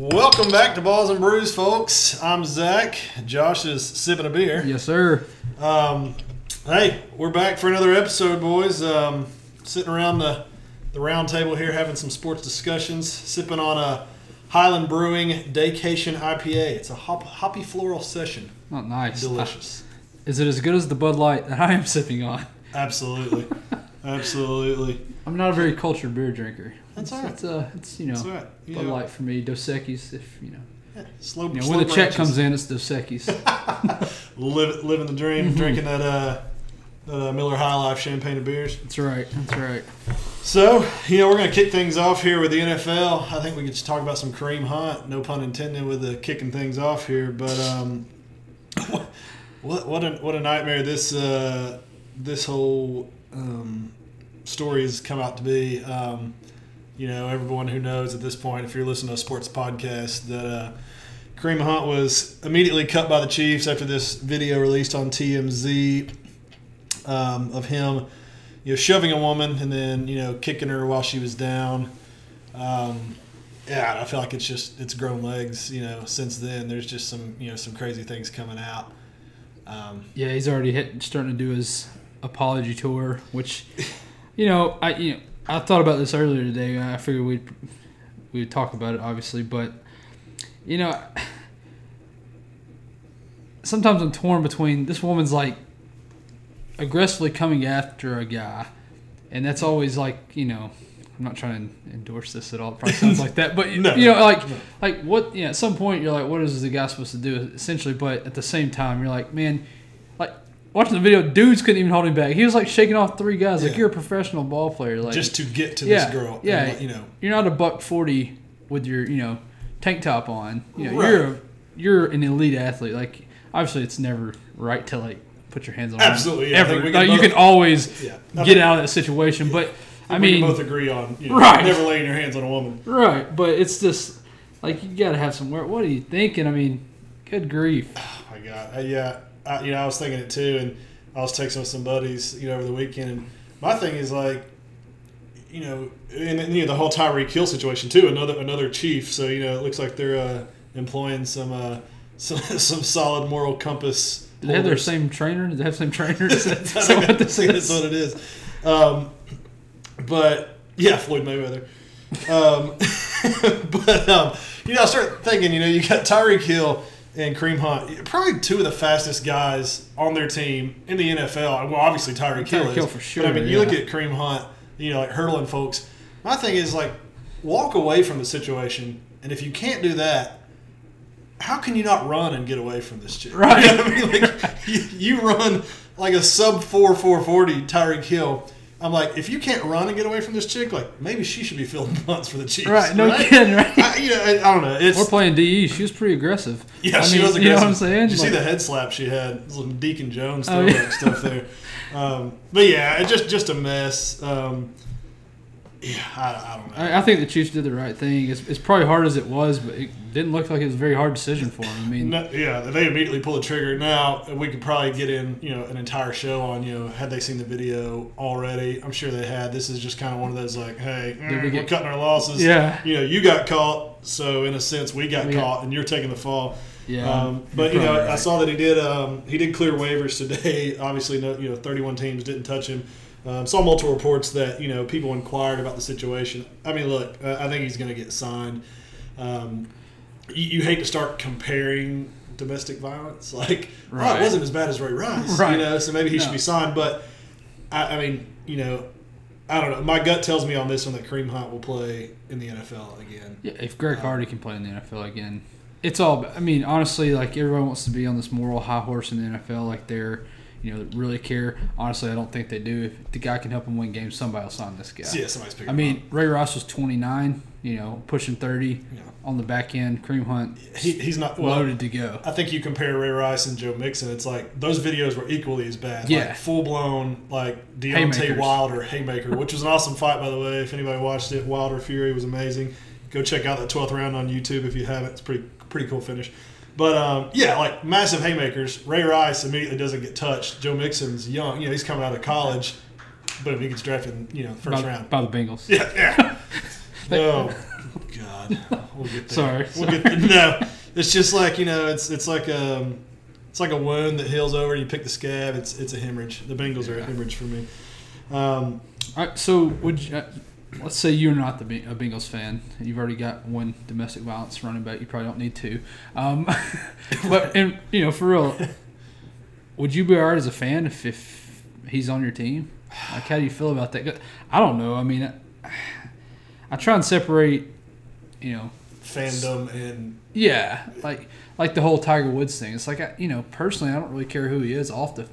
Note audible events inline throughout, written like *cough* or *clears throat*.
Welcome back to Balls and Brews, folks. I'm Zach. Josh is sipping a beer. Yes, sir. Um, hey, we're back for another episode, boys. Um, sitting around the, the round table here having some sports discussions, sipping on a Highland Brewing Daycation IPA. It's a hop, hoppy floral session. Not nice. Delicious. *laughs* Is it as good as the Bud Light that I am sipping on? Absolutely. *laughs* Absolutely. I'm not a very cultured beer drinker. That's it's, all right. It's, uh, it's you know, That's right. You Bud know, Light for me. Dos Equis, if you know, yeah, slow, you know slow when the check branches. comes in, it's Dos Equis. *laughs* *laughs* Live, living the dream, Mm-hmm. drinking that, uh, that uh, Miller High Life champagne of beers. That's right. That's right. So, you know, we're going to kick things off here with the NFL. I think we could just talk about some Kareem Hunt, no pun intended, with the kicking things off here. But um, *laughs* what what a what a nightmare this uh, this whole um, story has come out to be. Um, you know, everyone who knows at this point, if you're listening to a sports podcast, that uh, Kareem Hunt was immediately cut by the Chiefs after this video released on TMZ um, of him you know, shoving a woman and then you know kicking her while she was down. Um, yeah, I feel like it's just it's grown legs. You know, since then there's just some you know some crazy things coming out. Um, Yeah, he's already hit, starting to do his apology tour, which, you know, I you know I thought about this earlier today. I figured we'd we'd talk about it, obviously, but you know, sometimes I'm torn between this woman's like aggressively coming after a guy, and that's always like you know. I'm not trying to endorse this at all. It probably sounds *laughs* like that, but No. you know, like, No. like what? You know, at some point, you're like, what is the guy supposed to do? Essentially, but at the same time, you're like, man, watching the video, dudes couldn't even hold him back. He was like shaking off three guys. Like you're a professional ball player. Like just to get to yeah, this girl, yeah. and, you know, you're not a buck forty with your you know tank top on. You know, Right. you're a, you're an elite athlete. Like obviously, it's never right to like put your hands on. Absolutely, yeah, ever. like, can you can always yeah. Get think- out of that situation, but I we mean, both agree on you know, Right. never laying your hands on a woman. right? But it's just like you got to have some. What what are you thinking? I mean, good grief. Oh my god, Uh, yeah, I, you know, I was thinking it too, and I was texting with some buddies, you know, over the weekend. And my thing is like, you know, and, and, you know the whole Tyreek Hill situation too. Another another chief, so you know, it looks like they're uh, employing some uh, *laughs* some some solid moral compass. Do they have their same trainer? Do they have same trainers? *laughs* I Is that what this *laughs* that's is? what it is. Um, but yeah, Floyd Mayweather. Um, but um, you know, I start thinking. You know, you got Tyreek Hill and Kareem Hunt, probably two of the fastest guys on their team in the NFL. Well, obviously Tyreek Hill is, Hill for But I mean, sure, you look at Kareem Hunt. You know, like hurdling folks. My thing is like, walk away from the situation, and if you can't do that. How can you not run and get away from this chick? Right. *laughs* I mean, like you, you run like a sub four four forty Tyreek Hill. I'm like, if you can't run and get away from this chick, like maybe she should be filling punts for the Chiefs. Right, no kidding, right? I, you know, I, I don't know. It's We're playing DE. She was pretty aggressive. yeah, I she mean, was aggressive. You know what I'm saying? Did you see the head slap she had? Some Deacon Jones Oh, throwback yeah. stuff there. Um, but yeah, it just just a mess. Um, yeah, I, I don't know. I, I think the Chiefs did the right thing. It's, it's probably hard as it was, but it didn't look like it was a very hard decision for them. I mean, No, yeah, they immediately pull the trigger. Now we could probably get in, you know, an entire show on, you know, had they seen the video already? I'm sure they had. This is just kind of one of those like, hey, we mm, we're cutting our losses. Yeah. you know, you got caught, so in a sense, we got We got- caught, and you're taking the fall. yeah. Um, but you're know, probably I saw that he did. Um, he did clear waivers today. *laughs* Obviously, no, you know, 31 teams didn't touch him. Um, saw multiple reports that you know people inquired about the situation. I mean, look, uh, I think he's going to get signed. Um, you, you hate to start comparing domestic violence, *laughs* like oh, Right. it wasn't as bad as Ray Rice, Right. you know, so maybe he should be signed. But I, I mean, you know, I don't know. My gut tells me on this one that Kareem Hunt will play in the NFL again. Yeah, if Greg Hardy can play in the NFL again, it's all. I mean, honestly, like everyone wants to be on this moral high horse in the NFL, like they're, you know, really care. Honestly, I don't think they do. If the guy can help them win games, somebody will sign this guy. Yeah, somebody's picking. I mean, Ray Rice was 29, you know, pushing 30. Yeah. on the back end. Kareem Hunt he, he's not well, loaded to go. I think you compare Ray Rice and Joe Mixon. It's like those videos were equally as bad. Yeah. like full blown like Deontay Haymakers. Wilder *laughs* haymaker, which was an awesome fight by the way. If anybody watched it, Wilder Fury was amazing. Go check out that twelfth round on YouTube if you haven't. It's pretty pretty cool finish. But um, yeah, like massive haymakers. Ray Rice immediately doesn't get touched. Joe Mixon's young. You know, he's coming out of college. Boom, he gets drafted. in, You know, first by, round. by the Bengals. Yeah, yeah. *laughs* oh God. we'll get there. Sorry, we'll sorry. get no. It's just like you know, it's it's like um, it's like a wound that heals over. You pick the scab. It's it's a hemorrhage. The Bengals are a hemorrhage for me. Um, All right, so would you, uh, let's say you're not the a Bengals fan. You've already got one domestic violence running back. You probably don't need two. Um, *laughs* but and you know, for real, would you be alright as a fan if, if he's on your team? Like, how do you feel about that? I don't know. I mean, I, I try and separate. You know, fandom and yeah, like like the whole Tiger Woods thing. It's like I, you know, personally, I don't really care who he is off the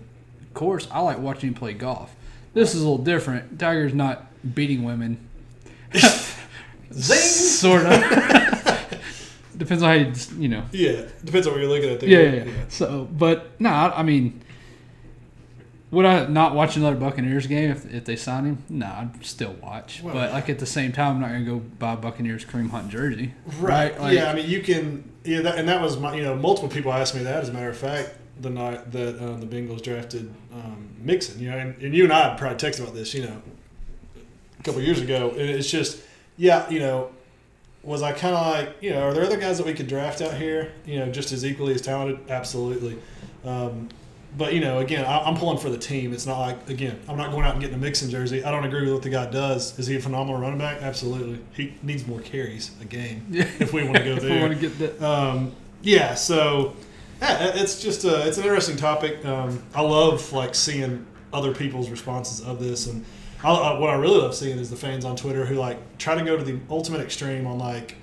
course. I like watching him play golf. This is a little different. Tiger's not beating women. *laughs* Zing! Sort of. *laughs* Depends on how you, you know. yeah, depends on what you're looking at. There. Yeah, yeah, yeah. So, but no, I I mean, would I not watch another Buccaneers game if, if they sign him? No, I'd still watch. Well- but like at the same time, I'm not gonna go buy Buccaneers Kareem Hunt jersey. Right. Like- yeah. I mean, you can. Yeah. That, and that was my. You know, multiple people asked me that. As a matter of fact, the night that um, the Bengals drafted um, Mixon. You know, and, and you and I probably texted about this. You know, couple years ago, and it's just, yeah. You know, was I kind of like, you know, are there other guys that we could draft out here? You know, just as equally as talented? Absolutely. Um, but you know, again, I, I'm pulling for the team. It's not like again, I'm not going out and getting a Mixon jersey. I don't agree with what the guy does. Is he a phenomenal running back? Absolutely. He needs more carries a game *laughs* if we want to go *laughs* if we there. want to get that. Um, yeah, so yeah, it's just a, it's an interesting topic. Um, I love like seeing other people's responses of this, and I, I, what I really love seeing is the fans on Twitter who like try to go to the ultimate extreme on like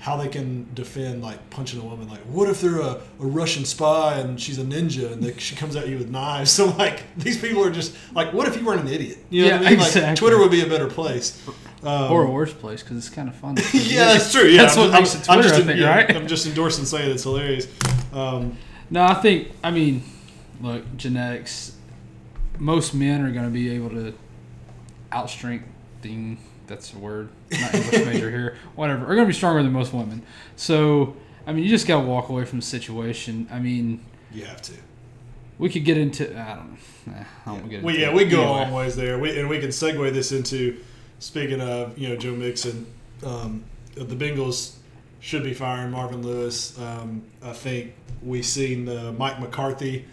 how they can defend like punching a woman. Like, what if they're a, a Russian spy and she's a ninja and they, she comes at you with knives? *laughs* So like these people are just like, what if you weren't an idiot? You know what I Yeah, mean? Like exactly. Twitter would be a better place. Um, or a worse place because it's kind of fun. *laughs* yeah, that's true. Yeah, That's I'm, what I'm- makes it I'm Twitter, just, I think, yeah, right? I'm just endorsing saying it's hilarious. Um, No, I think I mean, look, genetics. Most men are going to be able to outstrength. That's a word. Not English major here. *laughs* Whatever. Are going to be stronger than most women. So I mean, you just got to walk away from the situation. I mean, you have to. we could get into. I don't know. Nah, I don't get into. Well, yeah, we go a long ways there, we, and we can segue this into speaking of you know Joe Mixon, um, the Bengals should be firing Marvin Lewis. Um, I think we've seen the Mike McCarthy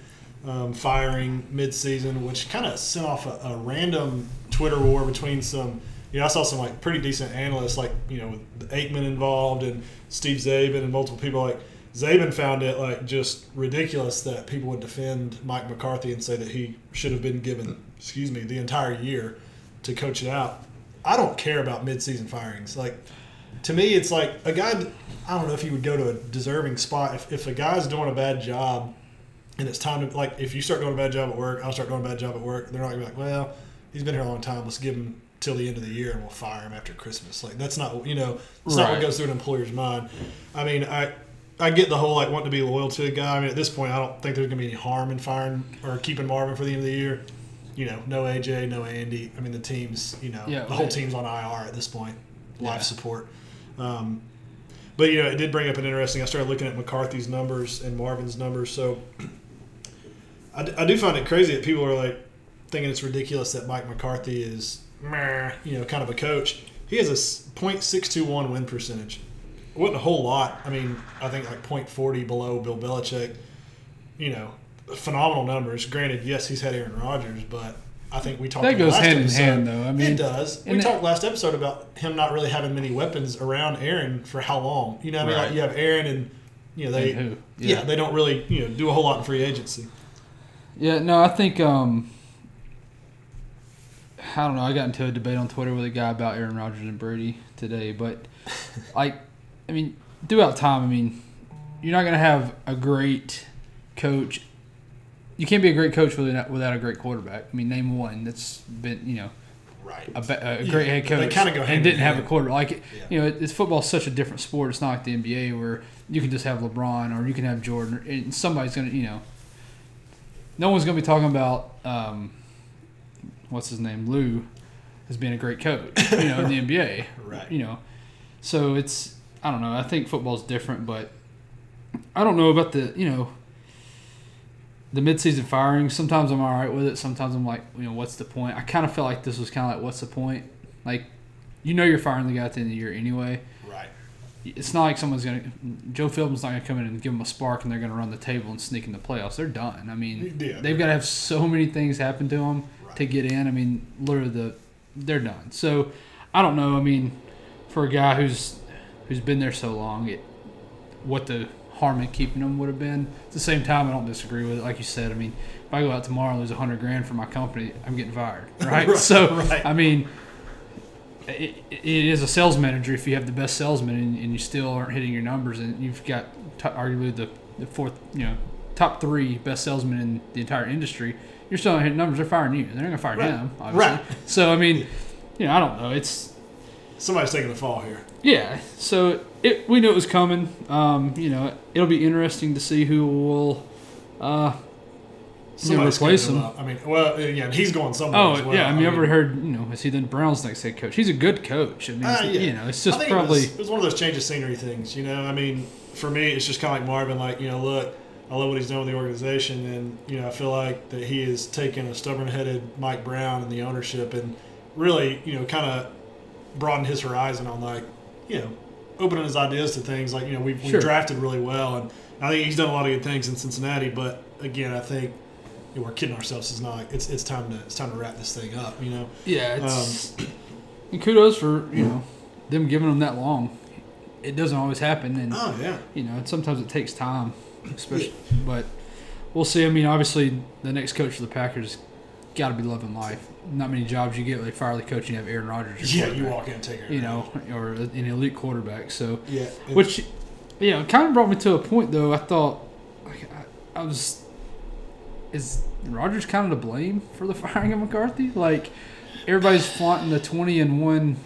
um, firing midseason, which kind of sent off a, a random Twitter war between some. You know, I saw some like pretty decent analysts, like you know, with Aikman involved and Steve Zabin and multiple people. Like Zabin found it like just ridiculous that people would defend Mike McCarthy and say that he should have been given, excuse me, the entire year to coach it out. I don't care about midseason firings. Like to me, it's like a guy. I don't know if he would go to a deserving spot if, if a guy's doing a bad job, and it's time to like if you start doing a bad job at work, I'll start doing a bad job at work. They're not gonna be like, well, he's been here a long time. Let's give him till the end of the year, and we'll fire him after Christmas. Like that's not you know it's not what goes through an employer's mind. I mean, I. I get the whole like wanting to be loyal to a guy. I mean, at this point, I don't think there's gonna be any harm in firing or keeping Marvin for the end of the year. You know, no AJ, no Andy. I mean, the team's you know Yeah, the whole team's on IR at this point, life Yeah. support. Um, but you know, it did bring up an interesting. I started looking at McCarthy's numbers and Marvin's numbers. So *clears throat* I, d- I do find it crazy that people are like thinking it's ridiculous that Mike McCarthy is, you know, kind of a coach. He has a .621 win percentage. It wasn't a whole lot. I mean, I think like .40 below Bill Belichick. You know, phenomenal numbers. Granted, yes, he's had Aaron Rodgers, but I think we talked That goes last hand in episode- hand, though. I mean, it does. We it- talked last episode about him not really having many weapons around Aaron for how long. You know, what I mean, Right. like you have Aaron and you know they, And who? yeah. they don't really you know do a whole lot in free agency. Yeah, no, I think um I don't know. I got into a debate on Twitter with a guy about Aaron Rodgers and Brady today, but *laughs* like, I mean, throughout time, I mean, you're not gonna have a great coach. You can't be a great coach without without a great quarterback. I mean, name one that's been you know Right. a, a Yeah, great head they coach kinda go hand and didn't have a hand. quarterback. Like Yeah. you know, it's football's such a different sport. It's not like the NBA where you can just have LeBron or you can have Jordan and somebody's gonna you know. No one's gonna be talking about um, what's his name Lou has been a great coach. You know, in the *laughs* NBA. Right. You know, so it's I don't know. I think football's different, but I don't know about the you know the midseason firing. Sometimes I'm all right with it. Sometimes I'm like, you know, what's the point? I kind of felt like this was kind of like, what's the point? Like, you know, you're firing the guy at the end of the year anyway. Right. it's not like someone's gonna. Joe Philbin's not gonna come in and give them a spark, and they're gonna run the table and sneak in the playoffs. They're done. I mean, Yeah, they've got to have so many things happen to them. To get in. I mean, literally, the they're done. So I don't know. I mean, for a guy who's who's been there so long, it what the harm in keeping them would have been. At the same time, I don't disagree with it. Like you said, I mean, if I go out tomorrow and lose a hundred grand for my company, I'm getting fired, *laughs* right? Right, so right. I mean, it, it is a sales manager if you have the best salesman and, and you still aren't hitting your numbers, and you've got t- arguably the, the fourth, you know, top three best salesmen in the entire industry. You're still hitting numbers. They're firing you. They're not gonna fire Right. him, obviously. Right. So I mean, you know, I don't know. It's Somebody's taking the fall here. yeah. So it we knew it was coming. Um, you know, it'll be interesting to see who will uh, you know, Somebody's replace him. I mean, well, yeah, he's going somewhere. Oh as well. yeah, I mean, I've ever heard you know is he the Browns next head coach? He's a good coach. I mean, Uh, yeah. you know, it's I just probably it was, it was one of those change of scenery things. You know, I mean, for me, it's just kind of like Marvin. Like, you know, look, I love what he's done with the organization, and you know, I feel like that he has taken a stubborn-headed Mike Brown and the ownership, and really, you know, kind of broadened his horizon on like, you know, opening his ideas to things. Like, you know, we've, we've Sure. drafted really well, and I think he's done a lot of good things in Cincinnati. But again, I think. you know, we're kidding ourselves. It's not. It's it's time to it's time to wrap this thing up. You know. yeah. It's, um, and kudos for you know them giving them that long. It doesn't always happen, and Oh yeah. you know, and sometimes it takes time, especially. But we'll see. I mean, obviously, the next coach for the Packers got to be loving life. Not many jobs you get where they fire the coach and you have Aaron Rodgers. Yeah, you walk in and take it. You know, or an elite quarterback. So, Yeah. it- which, you know, kind of brought me to a point though. I thought, like, I, I was, is Rodgers kind of to blame for the *laughs* firing of McCarthy? Like, everybody's flaunting the twenty and one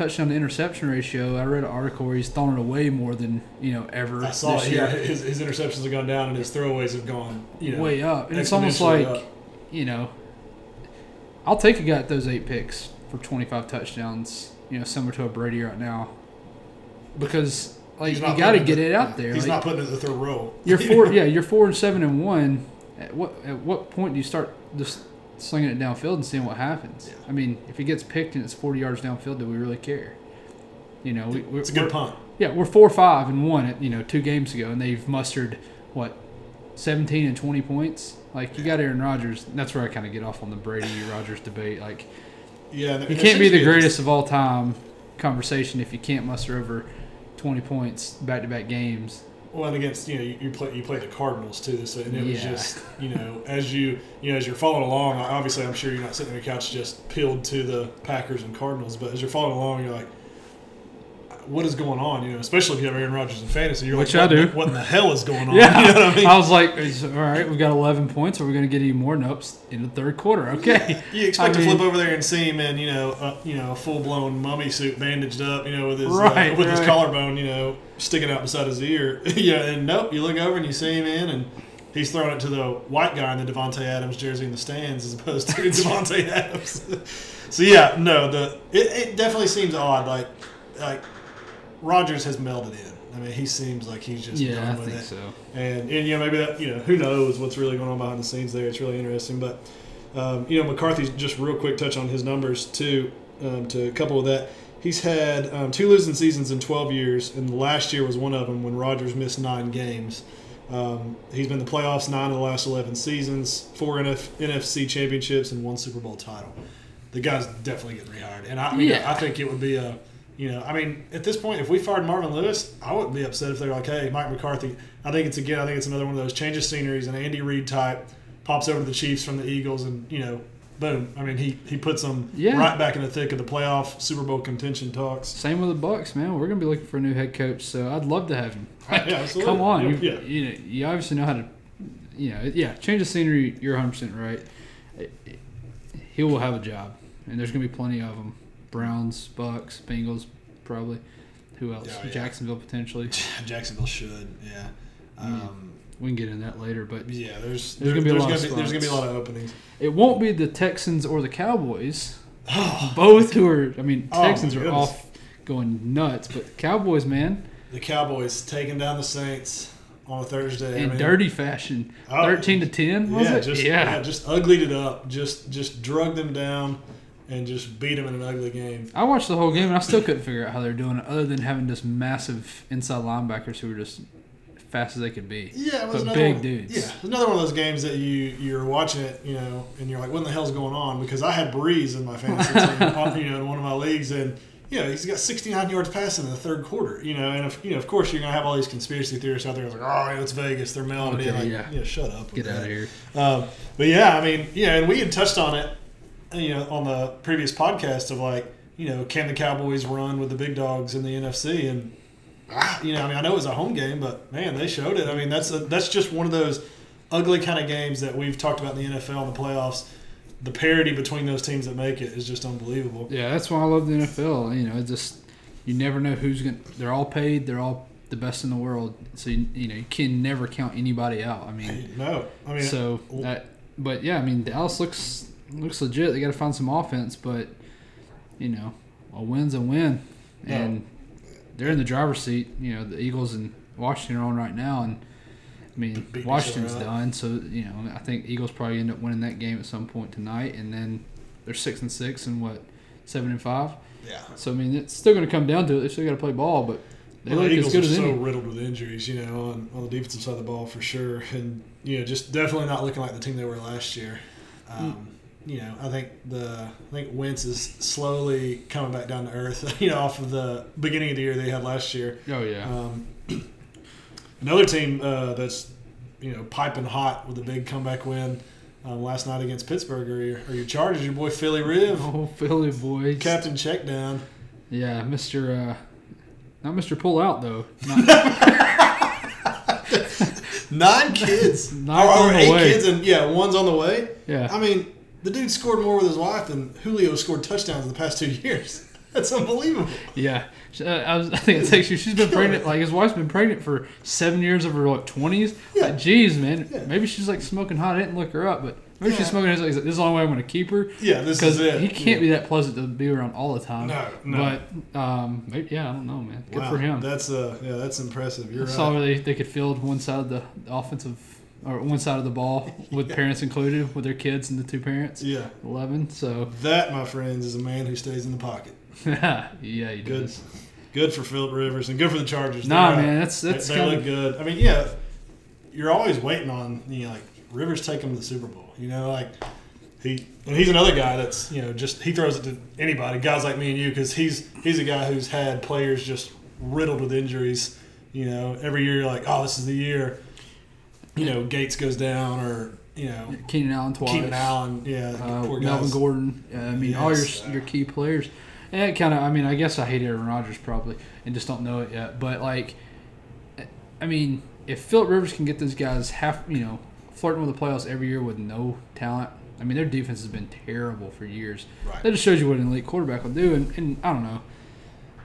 touchdown to interception ratio. I read an article where he's thrown it away more than you know ever I saw this it. year. Yeah, his, his interceptions have gone down and his throwaways have gone you know, way up. And it's almost like, up. you know, I'll take a guy at those eight picks for 25 touchdowns, you know, similar to a Brady right now. Because, like, you got to get the- it out there. He's Like, not putting it in the third row. you're four, *laughs* yeah, you're four and seven and one. At what at what point do you start just slinging it downfield and seeing what happens? Yeah. I mean, if he gets picked and it's 40 yards downfield, do we really care? You know, we, we're, It's a good punt. yeah, we're four five and one at you know two games ago, and they've mustered what seventeen and twenty points. Like you got Aaron Rodgers. That's where I kind of get off on the Brady Rodgers debate. Like Yeah, you can't be the greatest of all time conversation if you can't muster over twenty points back to back games. Well, and against you know you, you play you play the Cardinals too, so and it was Yeah. just you know as you you know as you're following along. Obviously, I'm sure you're not sitting on your couch just peeled to the Packers and Cardinals, but as you're following along, you're like, what is going on? You know, especially if you have Aaron Rodgers in fantasy, you're Which like, I what, do. the- What in the hell is going on? *laughs* Yeah, you know what I mean. was like, all right, we've got eleven points. Are we going to get any more? Nope. In the third quarter, okay. *laughs* You expect I to mean- flip over there and see him in, you know, a, you know, a full blown mummy suit, bandaged up, you know, with his Right, uh, with his collarbone, you know, sticking out beside his ear. *laughs* yeah, and nope, you look over and you see him in, and he's throwing it to the white guy in the Davante Adams jersey in the stands as opposed to Davante Adams. so yeah, no, the it, it definitely seems odd. Like like Rodgers has melded in. I mean, he seems like he's just Yeah, I done with think it. so. And, and you know maybe that you know who knows what's really going on behind the scenes there. It's really interesting. But um, you know McCarthy's just real quick touch on his numbers too. Um, to couple with that, he's had um, two losing seasons in 12 years, and last year was one of them when Rodgers missed nine games. Um, he's been in the playoffs nine of the last 11 seasons, four NF, NFC championships, and one Super Bowl title. The guy's definitely getting rehired, and I, I mean Yeah. I think it would be a you know, I mean, at this point, if we fired Marvin Lewis, I wouldn't be upset if they're like, "Hey, Mike McCarthy." I think it's again, I think it's another one of those change of sceneries, and Andy Reid type pops over to the Chiefs from the Eagles, and you know, boom. I mean, he he puts them Yeah. right back in the thick of the playoff Super Bowl contention talks. Same with the Bucks, man. We're gonna be looking for a new head coach, so I'd love to have him. *laughs* Yeah, absolutely. Come on, Yeah, you, you know, you obviously know how to, you know, yeah. Change the scenery. You're 100 percent right. He will have a job, and there's gonna be plenty of them. Browns, Bucks, Bengals, probably. Who else? Oh, yeah. Jacksonville potentially. *laughs* Jacksonville should, yeah. Um, We can get into that later, but yeah, there's There's gonna be a lot gonna of be, there's gonna be a lot of openings. it won't be the Texans or the Cowboys. *sighs* *laughs* Both who are, I mean, Oh, Texans are off going nuts, but the Cowboys, man, The Cowboys taking down the Saints on a Thursday I in mean, dirty fashion, Oh, 13 to 10, was yeah, it? just yeah. yeah. just uglied it up, just just drug them down, and just beat them in an ugly game. I watched the whole game and I still couldn't figure out how they're doing it, other than having just massive inside linebackers who were just fast as they could be. Yeah, it was But another big one, dudes. Yeah, another one of those games that you you're watching it, you know, and you're like, what in the hell's going on? Because I had Brees in my fantasy team, on- *laughs* you know, in one of my leagues, and you know, he's got 69 yards passing in the third quarter, you know, and if you know, of course, you're gonna have all these conspiracy theorists out there like, oh, it's Vegas, they're mailing it in. Like, yeah. shut up, Get out that. of here. Um, but yeah, I mean, yeah, and we had touched on it, you know, on the previous podcast of like, you know, can the Cowboys run with the big dogs in the NFC? And ah, you know, I mean, I know it was a home game, but man, they showed it. I mean, that's a, that's just one of those ugly kind of games that we've talked about in the NFL and the playoffs. The parity between those teams that make it is just unbelievable. Yeah, that's why I love the NFL. You know, it just you never know who's going. to They're all paid. They're all the best in the world. So you, you know you can never count anybody out. I mean, No, I mean, so that. But yeah, I mean Dallas looks looks legit. They got to find some offense, but you know, a win's a win, and they're in the driver's seat. You know, the Eagles and Washington are on right now, and I mean Washington's done. So you know, I think Eagles probably end up winning that game at some point tonight, and then they're six and six and what seven and five. yeah. So I mean, it's still going to come down to it. They still got to play ball, but they Well, look the as Eagles good are as so any. riddled with injuries, you know, on, on the defensive side of the ball for sure, and you know, just definitely not looking like the team they were last year. Um, you know, I think the I think Wentz is slowly coming back down to earth. *laughs* You know, off of the beginning of the year they had last year. Oh yeah, Um, another team uh, that's you know piping hot with a big comeback win um, last night against Pittsburgh are your, are your Chargers. Your boy Philly Riv, *laughs* oh Philly boys. Captain Checkdown. Yeah, Mister. Uh, not Mister Pull Out though. Not, *laughs* Nine kids, Nine or, or eight way. kids, and yeah, one's on the way. yeah, I mean, the dude scored more with his wife than Julio scored touchdowns in the past two years. *laughs* That's unbelievable. yeah. Uh, I, was, I think it takes you. She's been pregnant. Like his wife's been pregnant for seven years of her like twenties. Yeah. Like, geez, man. Yeah. Maybe she's like smoking hot. I didn't look her up, but maybe Yeah. she's smoking. He's like, this is the only way I'm going to keep her Yeah, this because is it. he can't be that pleasant to be around all the time. No, no. But um, maybe, yeah, I don't know, man. Good Wow, for him. That's uh, yeah, that's impressive. You're I saw right. where they, they could field one side of the offensive or one side of the ball *laughs* with Yeah. parents included with their kids and the two parents. Yeah, 11. So, that, my friends, is a man who stays in the pocket. *laughs* yeah, he Good. does. Good for Philip Rivers and good for the Chargers. Nah, They're, uh, man, that's they, that's they kind look of good. I mean, yeah, you're always waiting on you know like Rivers take him to the Super Bowl. You know, like he and he's another guy that's you know just he throws it to anybody, guys like me and you, because he's he's a guy who's had players just riddled with injuries. You know, every year you're like, oh, this is the year. You know, Gates goes down, or you know, Keenan Allen twice. Keenan Allen. Yeah, Uh, Melvin. Gordon. Uh, I mean, all your Yes. your key players. And it kind of, I mean, I guess I hate Aaron Rodgers probably and just don't know it yet. But like, I mean, if Philip Rivers can get those guys half, you know, flirting with the playoffs every year with no talent. I mean, their defense has been terrible for years. Right. That just shows you what an elite quarterback will do. And, and I don't know.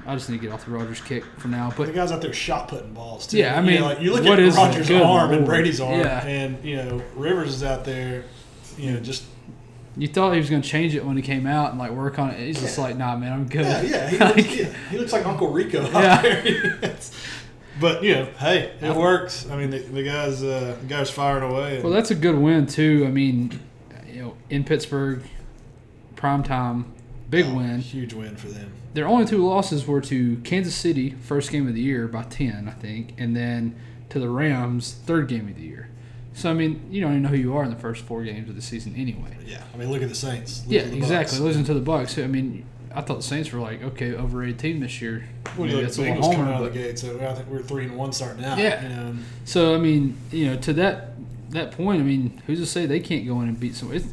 I just need to get off the Rodgers kick for now. But the guys out there shot putting balls too. Yeah, I You mean, know, like you look at Rodgers' arm and Brady's arm, Yeah. and you know Rivers is out there, you know, just you thought he was going to change it when he came out and like work on it. He's just like, nah, man, I'm good. yeah, yeah, he *laughs* Like, looks, yeah, he looks like Uncle Rico out Yeah. *laughs* but you know, hey, it works. I mean, the, the guys, uh, the guys firing away. And, Well, that's a good win too. I mean, you know, in Pittsburgh, prime time, big oh, win. huge win for them. Their only two losses were to Kansas City, first game of the year by ten, I think, and then to the Rams, third game of the year. So I mean, you don't even know who you are in the first four games of the season anyway. Yeah, I mean, look at the Saints. Yeah, the exactly. Bucks. Losing to the Bucks. I mean, I thought the Saints were like okay, overrated team this year. Well, Maybe you look at that's the a little homer, coming out of the gate, so I think we're three and one starting out. Yeah. you know, So I mean, you know, to that that point, I mean, who's to say they can't go in and beat some? It's,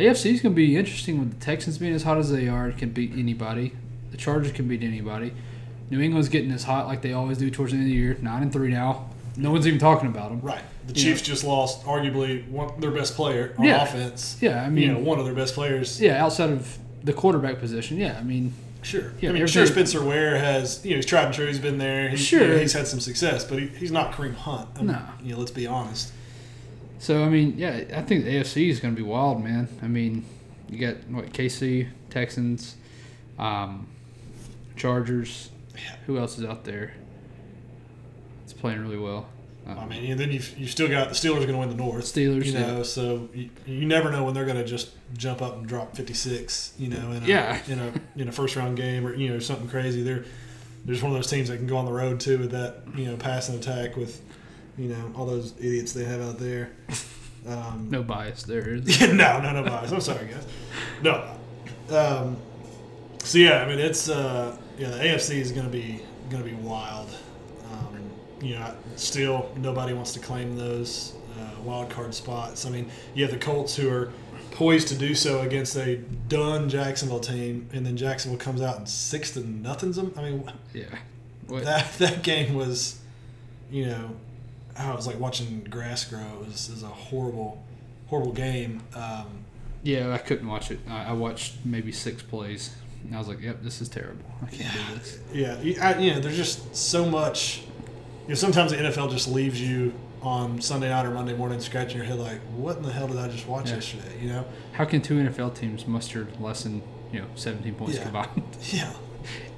AFC is going to be interesting with the Texans being as hot as they are. It Can beat anybody. The Chargers can beat anybody. New England's getting as hot like they always do towards the end of the year. Nine and three now. No one's even talking about them. right. The You Chiefs just lost arguably one, their best player on Yeah. offense. Yeah, I mean, you know, one of their best players. yeah, outside of the quarterback position, yeah, I mean, Sure. Yeah, I mean, sure, Spencer Ware has, you know, he's tried and true. He's been there. He's, Sure. you know, he's had some success, but he, he's not Kareem Hunt. I mean, No. You know, let's be honest. So I mean, yeah, I think the AFC is going to be wild, man. I mean, you got what KC, Texans, um, Chargers. Yeah. Who else is out there? It's playing really well. I mean, and then you've you still got the Steelers going to win the North. Steelers, you know, yeah. so you, you never know when they're going to just jump up and drop fifty six. You know, in a, Yeah. in a in a first round game or you know something crazy. They're they're just one of those teams that can go on the road too with that you know passing attack with you know all those idiots they have out there. Um, *laughs* No bias there. is *laughs* no, no, no bias. I'm sorry, guys. No. Um, so yeah, I mean it's uh, yeah the AFC is going to be going to be wild. Um, you know, still nobody wants to claim those uh, wild card spots. I mean, you have the Colts who are poised to do so against a done Jacksonville team, and then Jacksonville comes out and six to nothing's them. I mean, Yeah. What, *laughs* that that game was, you know, I was like watching grass grow. It was, it was a horrible, horrible game. Um, yeah, I couldn't watch it. I, I watched maybe six plays. And I was like, "Yep, this is terrible. I can't do this." Yeah, I, you know, there's just so much. You know, sometimes the NFL just leaves you on Sunday night or Monday morning scratching your head like, "What in the hell did I just watch Yeah. yesterday?" You know? How can two NFL teams muster less than you know 17 points Yeah. combined *laughs* Yeah,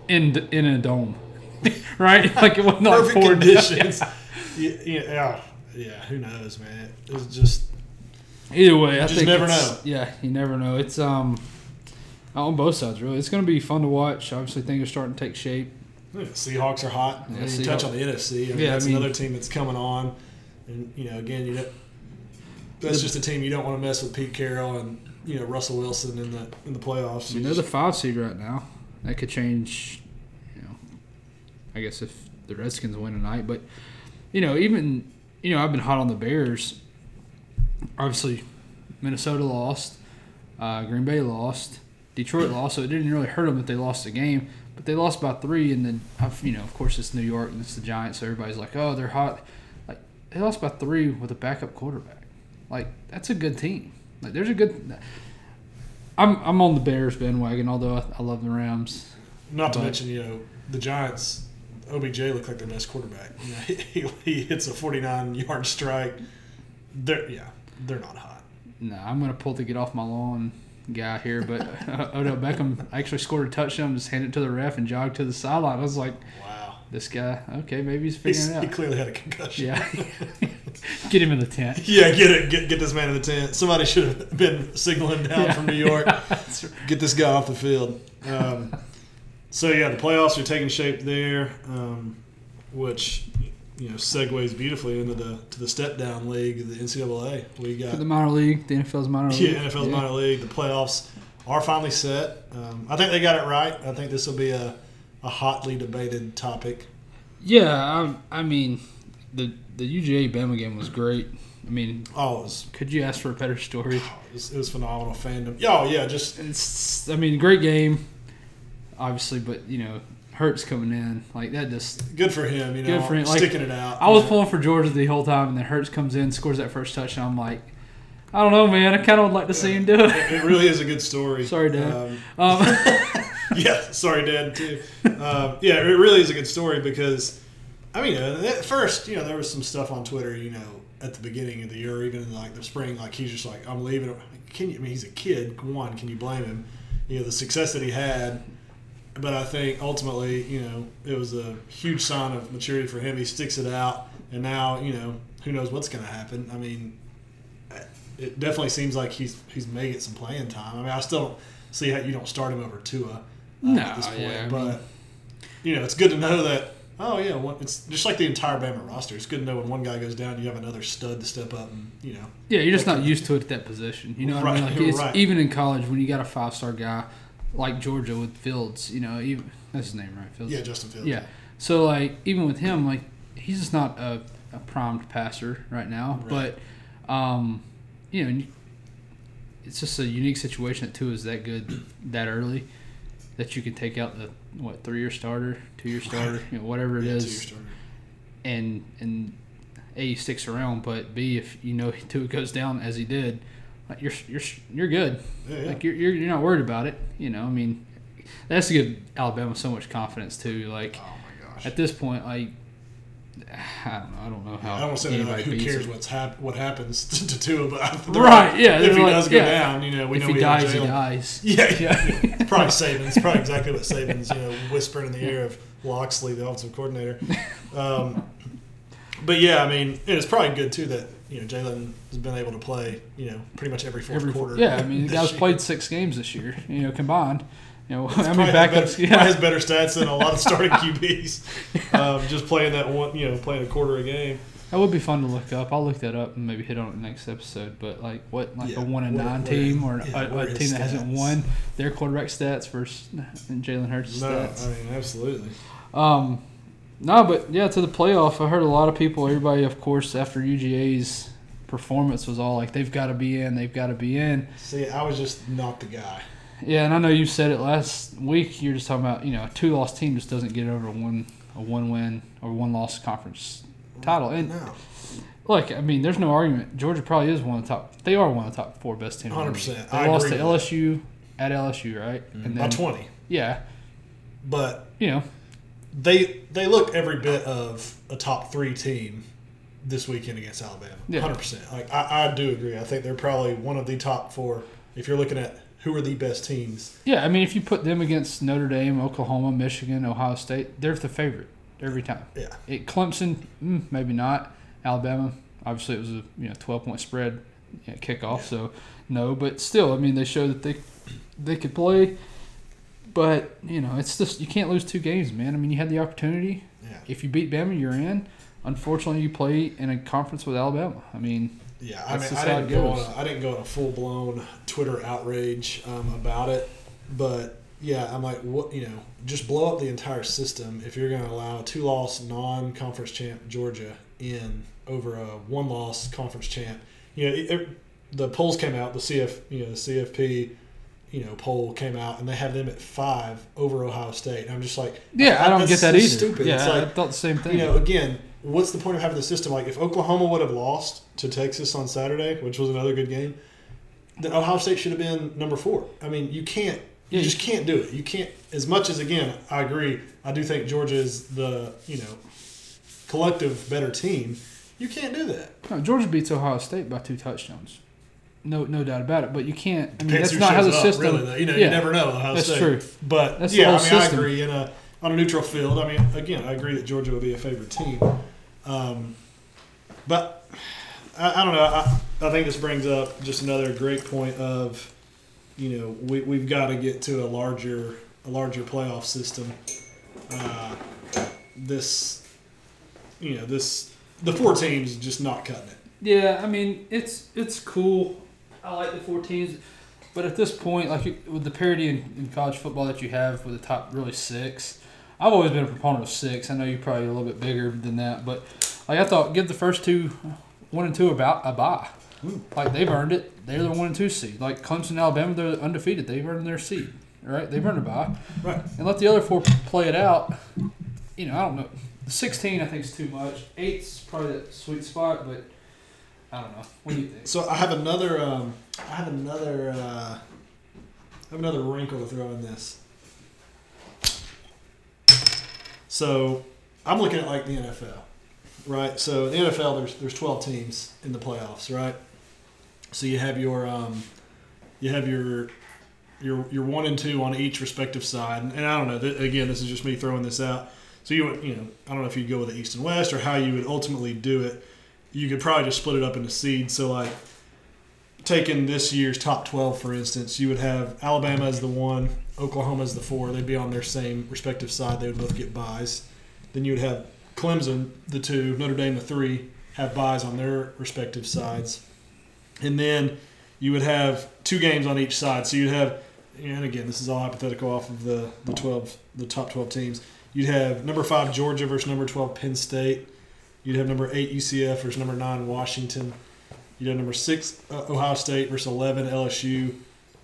in in a dome, *laughs* right? Like it wasn't perfect four conditions. Yeah, yeah, yeah. Who knows, man? It's just Either way, I just think never know. Yeah, you never know. It's um on both sides really. It's going to be fun to watch. Obviously, things are starting to take shape. yeah, Seahawks are hot. Yeah, you touch on the NFC. I mean, Yeah, I that's mean- another team that's coming on, and you know, again, you know, that's just a team you don't want to mess with Pete Carroll and you know Russell Wilson in the in the playoffs. I mean, they're the five seed right now. That could change. You know, I guess if the Redskins win tonight, but you know, even you know, I've been hot on the Bears. Obviously, Minnesota lost, uh, Green Bay lost, Detroit lost, so it didn't really hurt them that they lost the game. But they lost by three, and then I've, you know, of course, it's New York and it's the Giants, so everybody's like, "Oh, they're hot." Like they lost by three with a backup quarterback. Like that's a good team. Like there's a good. I'm I'm on the Bears bandwagon, although I, I love the Rams. Not to mention, you know, the Giants. OBJ looked like their best quarterback. You *laughs* know, he, he hits a 49 yard strike. They're yeah, they're not hot. No, I'm gonna pull the get off my lawn guy here, but *laughs* uh, Odell Beckham actually scored a touchdown, just handed it to the ref and jogged to the sideline. I was like, Wow, this guy, okay, maybe he's He's, figuring he it out. He clearly had a concussion. Yeah, *laughs* get him in the tent. yeah, get it, get get this man in the tent. Somebody should have been signaling down Yeah. from New York. Get this guy off the field. Um, so yeah, the playoffs are taking shape there, um, which you know segues beautifully into the to the step down league, the NCAA. We got For the minor league, the NFL's minor *laughs* league. Yeah, NFL's minor league. The playoffs are finally set. Um, I think they got it right. I think this will be a, a hotly debated topic. Yeah, um, I mean, the the UGA Bama game was great. I mean, Oh, was, could you ask for a better story? it was, it was phenomenal fandom. Oh, yeah, just It's, I mean, great game, obviously, but you know, Hurts coming in like that just good for him, you know, Good for him. Like, sticking it out. I was know. pulling for Georgia the whole time, and then Hurts comes in, scores that first touchdown. I'm like, I don't know, man. I kind of would like to see him do it. It, it really is a good story. Sorry, Dad. Um, Um, *laughs* yeah, sorry, Dad, too. Um, yeah, it really is a good story because, I mean, uh, at first, you know, there was some stuff on Twitter, you know, at the beginning of the year, even in like the spring, like he's just like, I'm leaving. Can you? I mean, he's a kid. One, can you blame him? You know, the success that he had. But I think ultimately, you know, it was a huge sign of maturity for him. He sticks it out, and now, you know, who knows what's going to happen? I mean, it definitely seems like he's he's making some playing time. I mean, I still don't see how you don't start him over Tua uh, No, at this point, yeah, but mean- you know, it's good to know that. Oh yeah, one, it's just like the entire Bama roster. It's good to know when one guy goes down, you have another stud to step up, and you know, yeah, you're just not used to it at that position. You know what I mean? Like right. even in college, when you got a five star guy like Georgia with Fields, you know, even that's his name, right? Fields. yeah, Justin Fields. Yeah. So like even with him, like he's just not a, a primed passer right now. Right. But um, you know, it's just a unique situation that Tua is that good that early that you can take out the what three year starter, two year starter, you know, whatever it Yeah, is, and and a sticks around, but b if you know *laughs* Tua goes down as he did, like you're you're you're good. Yeah, yeah. Like you're, you're you're not worried about it. You know, I mean, that's to give Alabama so much confidence too. Like oh my gosh. at this point, like *sighs* I don't know, I don't know how I don't say like, anybody who cares what's hap- what happens *laughs* to, to Tua, *laughs* but Right, yeah, if he like- does go yeah. down, you know, we if know he we dies, he dies. *laughs* Yeah, yeah. probably Saban's. Probably exactly what Saban's, you know, whispering in the ear of Locksley, the offensive coordinator. Um, but yeah, I mean, it's probably good too that you know Jalen has been able to play you know pretty much every fourth Every, quarter. yeah, I mean, the guy's year. played six games this year, you know, combined. You know, *laughs* I mean, backups. better, *laughs* Yeah, has better stats than a lot of *laughs* starting QBs. Um, just playing that one, you know, playing a quarter a game. that would be fun to look up. I'll look that up and maybe hit on it next episode. But like, what, like Yeah, a one and nine what team or yeah, a, a team his that hasn't won their quarterback stats versus Jalen Hurts' No, stats. I mean absolutely. Um, no, but yeah, to the playoff, I heard a lot of people, everybody, of course, after UGA's performance was all like, they've got to be in, they've got to be in. See, I was just not the guy. Yeah, and I know you said it last week. You're just talking about, you know, a two loss team just doesn't get over one a one win or one loss conference title. And No, look, I mean, there's no argument. Georgia probably is one of the top. They are one of the top four best teams. in the league. 100%. They I lost to LSU at LSU, right? And by twenty, yeah, but you know, they they look every bit of a top three team this weekend against Alabama. Yeah. Hundred percent. Like I, I do agree. I think they're probably one of the top four. If you're looking at who are the best teams, Yeah, I mean, if you put them against Notre Dame, Oklahoma, Michigan, Ohio State, they're the favorite every time. yeah, It Clemson, mm, maybe not. Alabama, obviously, it was a you know twelve point spread yeah, kickoff, Yeah. so no. But still, I mean, they showed that they they could play. But you know, it's just you can't lose two games, man. I mean, you had the opportunity. yeah, If you beat Bama, you're in. Unfortunately, you play in a conference with Alabama. I mean, yeah. I mean, I didn't go on. A, I didn't go on a full blown Twitter outrage um, about it, but yeah, I'm like, what? You know, just blow up the entire system if you're going to allow a two loss non conference champ Georgia in over a one loss conference champ. You know, it, it- the polls came out. The CF, you know, the CFP. You know, poll came out, and they have them at five over Ohio State. And I'm just like, yeah, I don't get that either. Stupid. Yeah, it's I like, thought the same thing. you know, again, what's the point of having the system? Like, if Oklahoma would have lost to Texas on Saturday, which was another good game, then Ohio State should have been number four. I mean, you can't, you Yeah, just can't do it. You can't, as much as, again, I agree, I do think Georgia is the, you know, collective better team. You can't do that. No, Georgia beats Ohio State by two touchdowns. No, no doubt about it. But you can't. I mean, Depends that's not how the up, system. Really, though. You know, yeah, you never know Ohio That's State. true. But That's yeah, I mean, system. I agree. In a on a neutral field, I mean, again, I agree that Georgia would be a favorite team. Um, but I, I don't know. I, I think this brings up just another great point of, you know, we we've got to get to a larger a larger playoff system. Uh, this, you know, this the four teams just not cutting it. Yeah, I mean, it's it's cool. I like the four teams, but at this point, like with the parity in, in college football that you have with the top really six, I've always been a proponent of six. I know you're probably a little bit bigger than that, but like I thought, give the first two, one and two about a bye. Hmm. Like they've earned it. They're the one and two seed. Like Clemson, Alabama, they're undefeated. They've earned their seed. Right? They've earned a bye. Right. And let the other four play it out. You know, I don't know. Sixteen, I think, is too much. Eight's probably the sweet spot, but I don't know. What do you think? So I have another. Um, I have another. Uh, I have another wrinkle to throw in this. So I'm looking at like the NFL, right? So the NFL, there's there's 12 teams in the playoffs, right? So you have your um, you have your your your one and two on each respective side, and, and I don't know. Th- again, this is just me throwing this out. So you would, you know, I don't know if you'd go with the East and West or how you would ultimately do it. You could probably just split it up into seeds. So like taking this year's top 12 for instance you would have alabama as the one oklahoma as the four. They'd be on their same respective side. They would both get buys. Then you would have clemson the two notre dame the three have buys on their respective sides. And then you would have two games on each side. So you'd have and again this is all hypothetical off of the, the 12 the top 12 teams. You'd have number five georgia versus number 12 penn state you'd have number eight ucf versus number nine washington You'd have number six uh, Ohio State versus eleven LSU,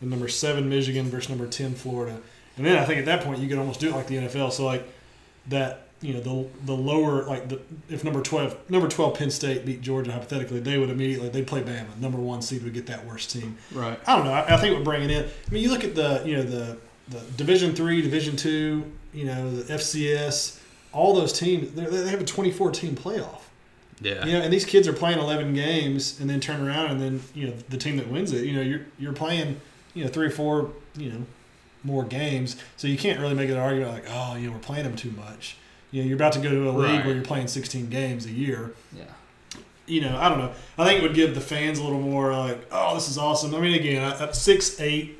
and number seven Michigan versus number ten Florida. And then I think at that point you could almost do it like the NFL. So like that, you know, the the lower like the if number twelve number twelve Penn State beat Georgia hypothetically, they would immediately they'd play Bama. Number one seed would get that worst team. Right. I don't know. I, I think it would bring it in. I mean, you look at the you know the the Division three, Division two, you know the FCS, all those teams. they're- have a twenty four team playoff. Yeah. You know, and these kids are playing eleven games and then turn around and then you know the team that wins it. You know, you're you're playing you know three or four you know more games, so you can't really make an argument like oh you know we're playing them too much. You know, you're about to go to a league Right. where you're playing 16 games a year. Yeah. You know, I don't know. I think it would give the fans a little more like, oh, this is awesome. I mean, again, at six, eight,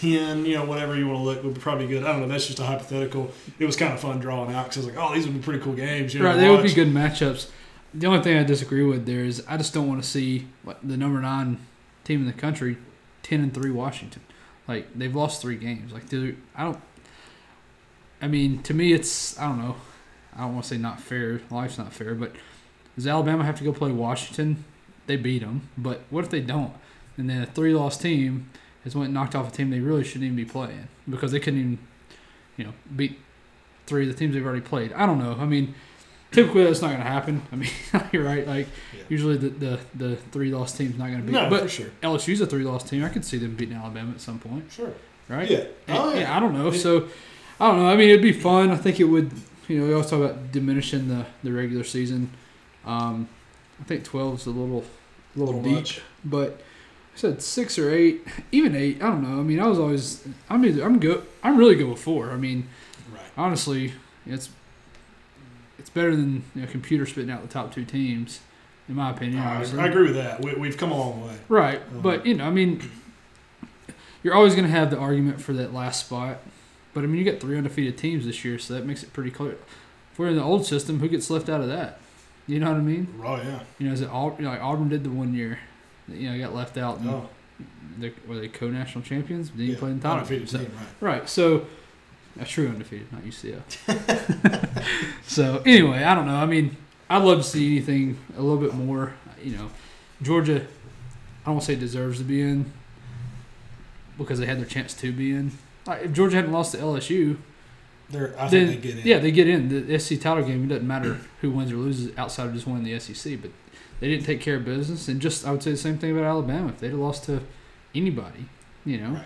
ten, you know, whatever you want to look would be probably good. I don't know. That's just a hypothetical. It was kind of fun drawing out because I was like, oh, these would be pretty cool games. You know, right, they would be good matchups. The only thing I disagree with there is I just don't want to see what, the number nine team in the country, ten and three Washington. Like they've lost three games. Like dude, I don't. I mean, to me, it's I don't know. I don't want to say not fair. Life's not fair, but does Alabama have to go play Washington? They beat them, but what if they don't? And then a three-loss team has went and knocked off a team they really shouldn't even be playing because they couldn't even, you know, beat three of the teams they've already played. I don't know. I mean, typically that's not going to happen. I mean, *laughs* you're right. Like Yeah. usually the the, the three loss team's not going to beat. No, but sure. LSU's a three loss team. I could see them beating Alabama at some point, Sure. right? Yeah. And- Oh, yeah. yeah, I don't know. So I don't know. I mean, it'd be fun. I think it would. You know, we always talk about diminishing the the regular season. Um, I think twelve is a little a little, Little deep, much. but I said six or eight, even eight. I don't know. I mean, I was always. I'm either. I'm good. I'm really good with four. I mean, Right. honestly, it's it's better than you know, computer spitting out the top two teams, in my opinion. I. I agree with that. We, we've come a long way. Right, Um, but you know, I mean, you're always going to have the argument for that last spot. But I mean, you got three undefeated teams this year, so that makes it pretty clear. If we're in the old system, who gets left out of that? You know what I mean? Oh yeah. You know, is it Aub- you know, like Auburn did the one year, you know, got left out. And Oh, they, were they co-national champions? Didn't yeah. play in the title. Undefeated So- team, right. Right. So, a true undefeated, not UCF. *laughs* so anyway, I don't know. I mean, I'd love to see anything a little bit more. You know, Georgia. I don't want to say deserves to be in because they had their chance to be in. Like, if Georgia hadn't lost to LSU, They're, I then think they get in. yeah, they get in the SEC title game. It doesn't matter who wins or loses outside of just winning the SEC, but they didn't take care of business. And just I would say the same thing about Alabama. If they'd have lost to anybody, you know, Right.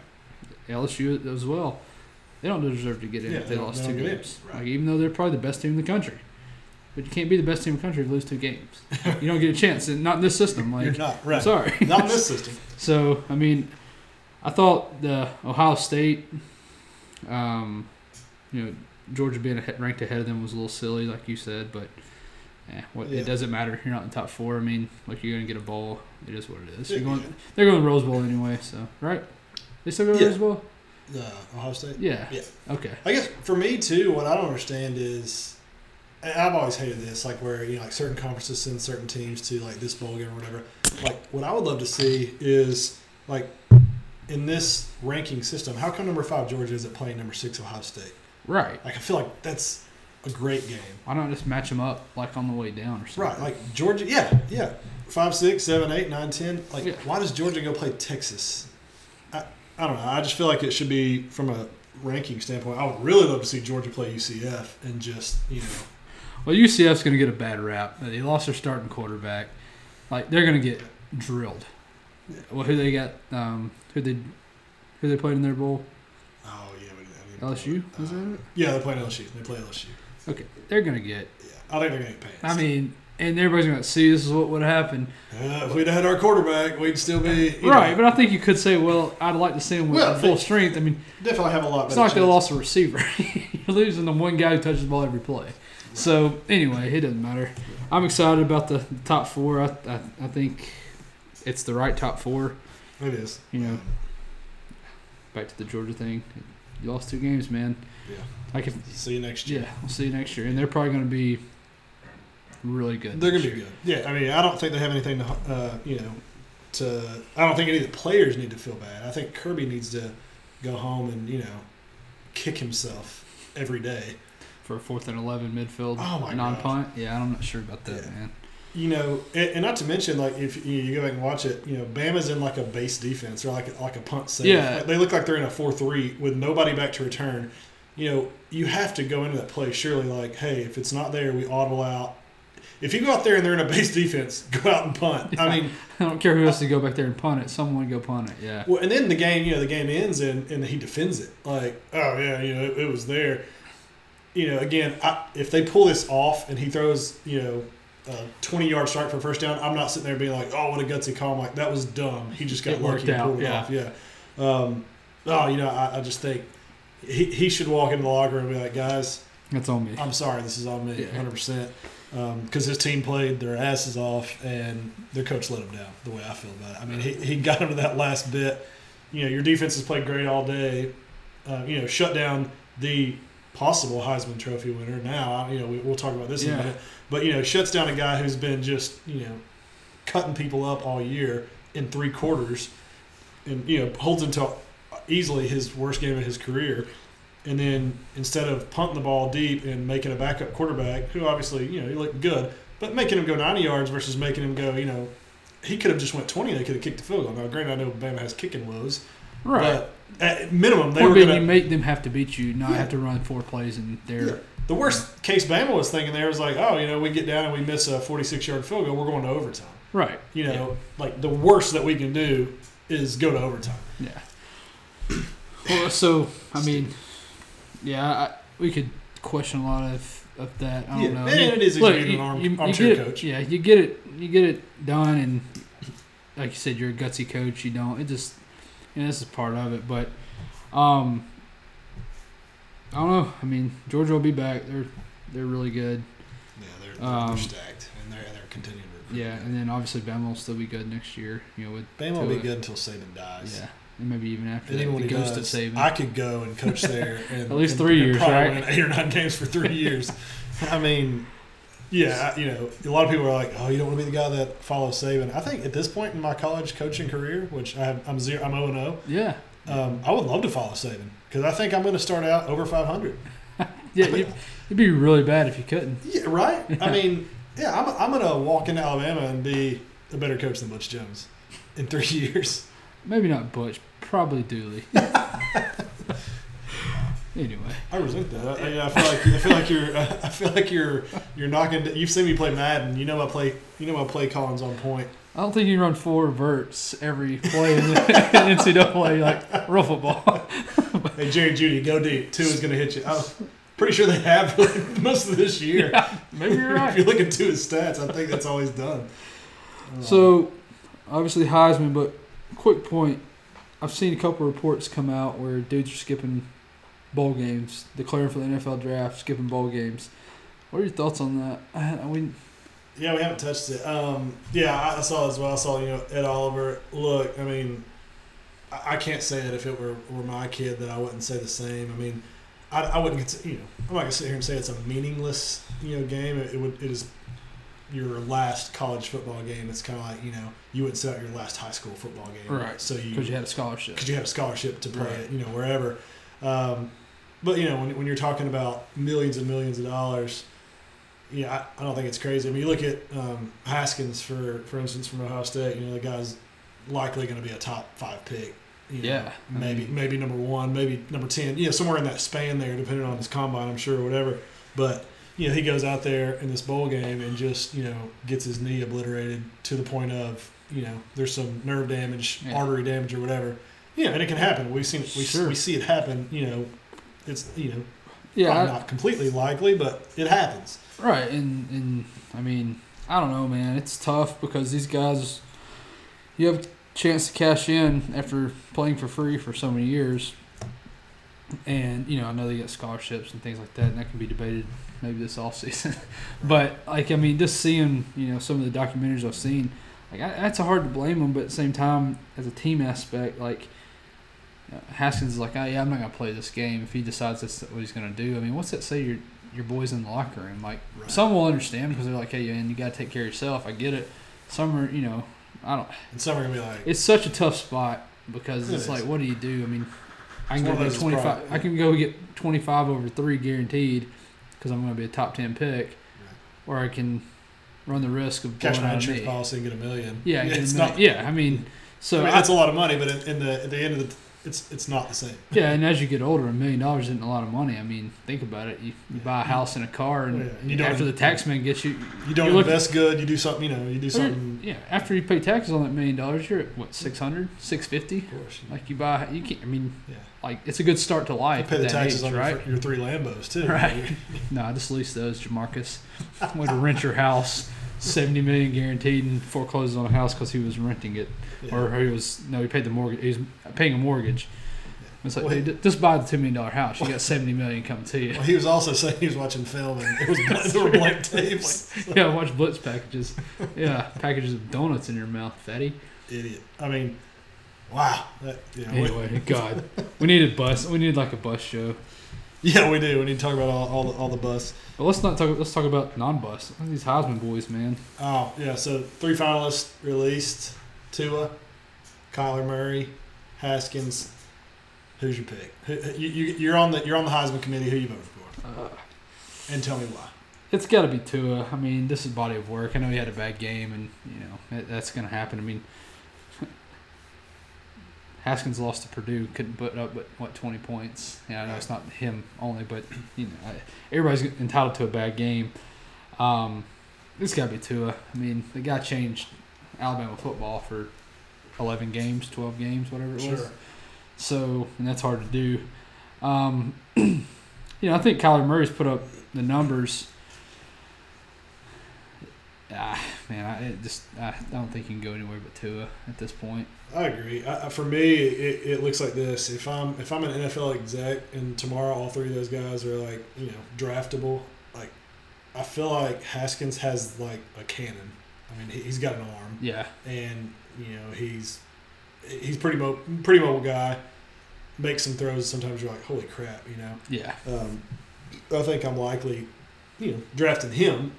LSU as well, they don't deserve to get in Yeah, if they they lost they two don't get in. games. Right. Like even though they're probably the best team in the country, but you can't be the best team in the country if you lose two games. *laughs* you don't get a chance, and not in this system. You're Like, not right. sorry. *laughs* Not in this system. So I mean, I thought the Ohio State, um, you know, Georgia being ranked ahead of them was a little silly, like you said. But eh, what Yeah. it doesn't matter. You're not in the top four. I mean, like you're gonna get a bowl. It is what it is. You're going. They're going to the Rose Bowl anyway. So right. They still go to Yeah. Rose Bowl. Uh, Ohio State. Yeah. Yeah. Okay. I guess for me too, what I don't understand is, I've always hated this, like where you know, like certain conferences send certain teams to like this bowl game or whatever. Like, what I would love to see is like in this ranking system, how come number five Georgia isn't playing number six Ohio State? Right. Like, I feel like that's a great game. Why not just match them up like on the way down or something? Right, like Georgia, yeah, yeah, five, six, seven, eight, nine, ten. Like, Yeah. why does Georgia go play Texas? I, I don't know. I just feel like it should be from a ranking standpoint. I would really love to see Georgia play UCF and just you know, Well, UCF's going to get a bad rap. They lost their starting quarterback. Like they're going to get drilled. Well, who they got? Um, who they who they played in their bowl? oh yeah, we- I didn't- LSU Uh, that it? Yeah, they play LSU. They play LSU. Okay, they're going to get. Yeah, I think they're gonna get pants. I mean, and everybody's going to see this is what would happen. uh, if we'd had our quarterback, we'd still be Right, know, but I think you could say, well, I'd like to see them with Well, full strength. I mean, definitely have a lot. it's not like they chance. lost a receiver. *laughs* You're losing the one guy who touches the ball every play. So anyway, it doesn't matter. I'm excited about the top four. I, I, I think it's the right top four. It is. You know, back to the Georgia thing. You lost two games, man. Yeah. I can. See you next year. Yeah, we'll see you next year, and they're probably going to be really good. They're gonna be year. good. Yeah, I mean, I don't think they have anything to, uh, you know, to. I don't think any of the players need to feel bad. I think Kirby needs to go home and you know, kick himself every day. for a fourth and eleven midfield Oh my non punt. Yeah, I'm not sure about that, Yeah. man. You know, and, and not to mention, like if you, you go back and watch it, you know, Bama's in like a base defense or like a, like a punt save. Yeah. Like, they look like they're in a four three with nobody back to return. You know, you have to go into that play surely like, hey, if it's not there, we audible out. If you go out there and they're in a base *laughs* defense, go out and punt. I mean, *laughs* I don't care who has to go back there and punt it. Someone go punt it. Yeah. Well, and then the game, you know, the game ends and, and he defends it. Like, oh yeah, you know, it, it was there. You know, again, I, if they pull this off and he throws, you know, a twenty yard strike for first down, I'm not sitting there being like, oh, what a gutsy call. I'm like, that was dumb. He just got It lucky and pulled it yeah. off. Yeah. Um, oh, you know, I, I just think he, he should walk into the locker room and be like, guys, That's on me. I'm sorry, this is on me, Yeah. 100. percent Because his team played their asses off, and their coach let him down. The way I feel about it. I mean, he, he got him to that last bit. You know, your defense has played great all day. Uh, you know, shut down the possible Heisman Trophy winner. Now, you know, we, we'll talk about this in a Yeah. minute. But you know, shuts down a guy who's been just you know cutting people up all year in three quarters, and you know holds him to easily his worst game of his career. And then instead of punting the ball deep and making a backup quarterback, who obviously you know he looked good, but making him go 90 yards versus making him go, you know, he could have just went 20. They could have kicked the field goal. Now, granted, I know Bama has kicking woes, right. but at minimum they Or were going you to. make them have to beat you, not Yeah. have to run four plays and they're Yeah. The worst case Bama was thinking there was like, oh, you know, we get down and we miss a 46 yard field goal, we're going to overtime. right. You know, like the worst that we can do is go to overtime. Yeah. *coughs* Well, so I mean, yeah, I, we could question a lot of, of that. I don't Yeah, know. and it is easy Look, being an you- arm- you- you armchair it- coach. Yeah, you get it. You get it done, and like you said, you're a gutsy coach. You don't. It just, know, this is part of it. But, um, I don't know. I mean, Georgia will be back. They're they're really good. Yeah, they're, they're Um, stacked and they're, they're continuing to. Yeah, and then obviously Bama will still be good next year. You know, with Bama will be good until Saban dies. yeah, and maybe even after And that, even the ghost does, at Saban. I could go and coach there *laughs* and At least and- three and years, probably right? win eight or nine games for three years. *laughs* I mean, yeah, you know, a lot of people are like, "Oh, you don't want to be the guy that follows Saban." I think at this point in my college coaching career, which I have, I'm zero, I'm zero and zero. yeah, Um, I would love to follow Saban because I think I'm going to start out over 500. *laughs* yeah. You'd, it'd be really bad if you couldn't. Yeah, right. I mean, yeah, I'm, I'm going to walk into Alabama and be a better coach than Butch Jones in three *laughs* years. Maybe not Butch, probably Dooley. *laughs* anyway, I resent that. I, I feel like I feel like you're *laughs* I feel like you're you're knocking. You've seen me play Madden. You know my play. You know my play calling's on point. I don't think you run four verts every play in the *laughs* NCAA like real football. *laughs* Hey Jerry Jeudy, go deep. Tua is going to hit you. I'm pretty sure they have most of this year. Maybe you're right. If you look into his stats, I think that's all he's done. So, obviously Heisman, but quick point. I've seen a couple reports come out where dudes are skipping bowl games, declaring for the NFL draft, skipping bowl games. What are your thoughts on that? I, I mean, Yeah, we haven't touched it. Um, yeah, I, saw it as well. I saw you know Ed Oliver. Look, I mean, I, I can't say that if it were, were my kid that I wouldn't say the same. I mean, I, I wouldn't. cons- You know, I'm not gonna sit here and say it's a meaningless you know game. It, it would. It is your last college football game. It's kind of like you know you would sit out your last high school football game. Right, So you because you had a scholarship. because you have a scholarship to play Right. it, you know, wherever. Um, but you know, when, when you're talking about millions and millions of dollars, yeah, I, I don't think it's crazy. I mean, you look at um, Haskins for for instance from Ohio State. You know, the guy's likely going to be a top five pick. You know, Yeah, I maybe mean- maybe number one, maybe number ten. Yeah, somewhere in that span there, depending on his combine, I'm sure, or whatever. But you know, he goes out there in this bowl game and just you know gets his knee obliterated to the point of you know there's some nerve damage, Yeah. artery damage, or whatever. Yeah, and it can happen. We've seen we, Sure. we see it happen. You know, it's you know Yeah, probably I- not completely likely, but it happens. Right, and and I mean, I don't know, man. It's tough because these guys, you have a chance to cash in after playing for free for so many years, and you know, I know they get scholarships and things like that, and that can be debated maybe this *laughs* off season. but like, I mean, just seeing you know some of the documentaries I've seen, like I, that's hard to blame them, but at the same time, as a team aspect, like. Haskins is like, oh yeah, I'm not gonna play this game if he decides that's what he's gonna do. I mean, what's that say your your boys in the locker room? Like, Right. some will understand because they're like, hey, man, you got to take care of yourself. I get it. Some are, you know, I don't. And some are gonna be like, It's such a tough spot because It it's is. like, what do you do? I mean, I can go get twenty five. probably- I can go get twenty five over three guaranteed because I'm going to be a top ten pick, or I can run the risk of cash my insurance policy and get a million. Yeah, get a it's million. not. yeah. I mean, so I mean, that's a lot of money, but in, in the at the end of the, it's it's not the same. yeah, and as you get older, a million dollars isn't a lot of money. I mean, think about it. You, you buy a house and a car, and oh, Yeah, you don't- after the tax man gets you, You don't invest good. You do something. You know, you do something. Yeah, after you pay taxes on that million dollars, you're at what 600, 650? Of course. Like you buy, you can't. I mean, Yeah. like it's a good start to You life. pay the taxes age, on right? your, your three Lambos too. Right. *laughs* No, I just leased those, JaMarcus. Went to rent your house, *laughs* seventy million guaranteed, and foreclosed on a house because he was renting it, Yeah. or he was no, he paid the mortgage. He was paying a mortgage. It's like, Well, just buy the two million dollar house. You got seventy million coming to you. Well, he was also saying he was watching film and it was *laughs* there were blank tapes. *laughs* yeah, watch Blitz packages. Yeah, packages of donuts in your mouth, fatty. Idiot. I mean, wow. That, yeah, we- Anyway, God, we needed bus. We need like a bus show. *laughs* yeah, we do. We need to talk about all, all the all the bus. But let's not talk. Let's talk about non-bus. These Heisman boys, man. Oh yeah. So three finalists released: Tua, Kyler Murray, Haskins. Who's your pick? Who, you, you, you're on the you're on the Heisman committee. Who you voting for? Uh, And tell me why. it's got to be Tua. I mean, this is body of work. I know he had a bad game, and you know that, that's going to happen. I mean, Haskins lost to Purdue, couldn't put up but what twenty points. Yeah, I know it's not him only, but you know everybody's entitled to a bad game. Um, it's got to be Tua. I mean, the guy changed Alabama football for eleven games, twelve games, whatever it was. So, and that's hard to do. Um, *clears throat* you know, I think Kyler Murray's put up the numbers. Ah, man, I it just I don't think you can go anywhere but Tua at this point. I agree. I, I- for me, it, it looks like this. If I'm if I'm an NFL exec and tomorrow all three of those guys are like you know draftable, like I feel like Haskins has like a cannon. I mean, he, he's got an arm, Yeah, and you know he's he's pretty mo- pretty mobile guy. Makes some throws. Sometimes you're like, holy crap, you know. yeah, Um, I think I'm likely, you know, drafting him.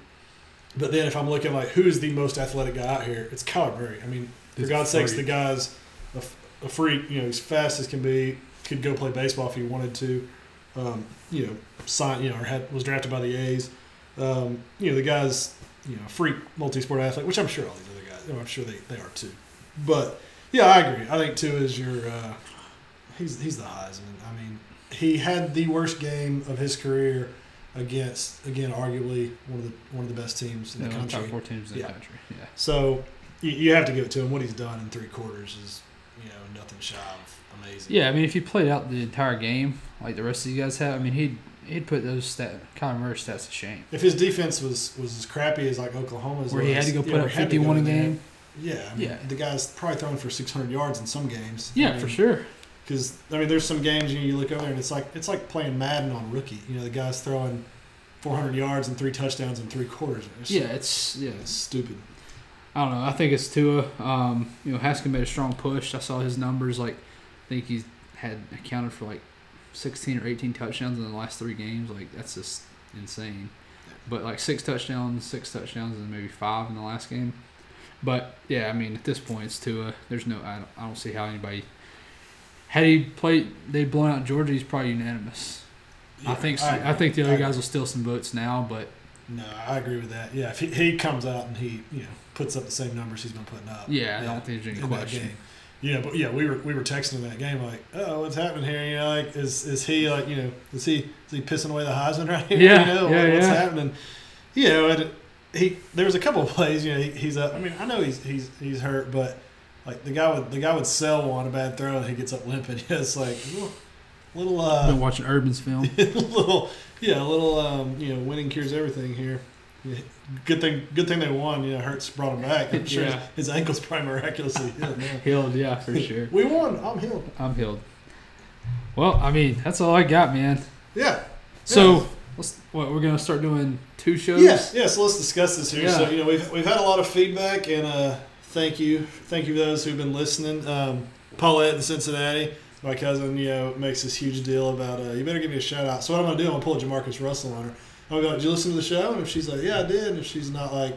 But then if I'm looking like who is the most athletic guy out here, it's Kyler Murray. I mean, for a God's sakes, the guy's a, freak. You know, he's fast as can be. Could go play baseball if he wanted to. Um, you know, sign. You know, or had was drafted by the A's. Um, you know, the guy's you know a freak multi-sport athlete, which I'm sure all these other guys. You know, I'm sure they, they are too. But yeah, I agree. I think Tua is your. Uh, he's he's the Heisman. I mean, he had the worst game of his career against again arguably one of the one of the best teams in the top country. four teams in Yeah. the country. Yeah, So you, you have to give it to him. What he's done in three quarters is you know nothing shy of amazing. yeah. I mean, if you played out the entire game like the rest of you guys have, I mean, he'd he'd put those stat Kyler Murray stats to shame. If his defense was was as crappy as like Oklahoma's, Where he had to go put up go 51 a game. Yeah, I mean, Yeah. the guy's probably throwing for 600 yards in some games. Yeah, for sure. Because I mean, there's some games you, know, you look over there and it's like it's like playing Madden on rookie. You know, the guy's throwing 400 yards and three touchdowns in three quarters. It's, Yeah, it's yeah. it's stupid. *laughs* I don't know. I think it's Tua. Um, you know, Haskins made a strong push. I saw his numbers. Like, I think he's had accounted for like 16 or 18 touchdowns in the last three games. Like, that's just insane. But like six touchdowns, six touchdowns, and maybe five in the last game. But yeah, I mean, at this point, it's Tua. There's no. I don't, I don't see how anybody. Had he played, they'd blown out Georgia. He's probably unanimous. I think. Agree. I, think the other guys will steal some votes now, but No, I agree with that. Yeah, if he, he comes out and he you know puts up the same numbers he's been putting up. yeah, I don't think there's any question. Yeah, but yeah, we were we were texting in that game like, oh, what's happening here? You know, like is is he like you know is he is he pissing away the Heisman *laughs* right here? Yeah, you know, yeah, what's yeah. happening? You know, and he there was a couple of plays. You know, he, he's up. I mean, I know he's he's he's hurt, but like the guy would the guy would sell one a bad throw and he gets up limping. Yeah, *laughs* it's like little, little I've uh been watching Urban's film. *laughs* little yeah, a little um you know winning cures everything here. Yeah, Good thing, good thing they won. You know, Hurts brought him back. I'm sure Yeah. his, his ankle's probably miraculously *laughs* healed now. Healed, yeah, for sure. We won. I'm healed. I'm healed. Well, I mean, that's all I got, man. Yeah. So, Yeah. what we're gonna start doing two shows. Yes. Yeah. So let's discuss this here. Yeah. So you know we've we've had a lot of feedback and uh, thank you, thank you to those who've been listening. Um, Paulette in Cincinnati, my cousin, you know, makes this huge deal about uh, you better give me a shout out. So what I'm gonna do, I'm gonna pull JaMarcus Russell on her. I'm gonna go, did you listen to the show? And if she's like, yeah, I did, and if she's not like,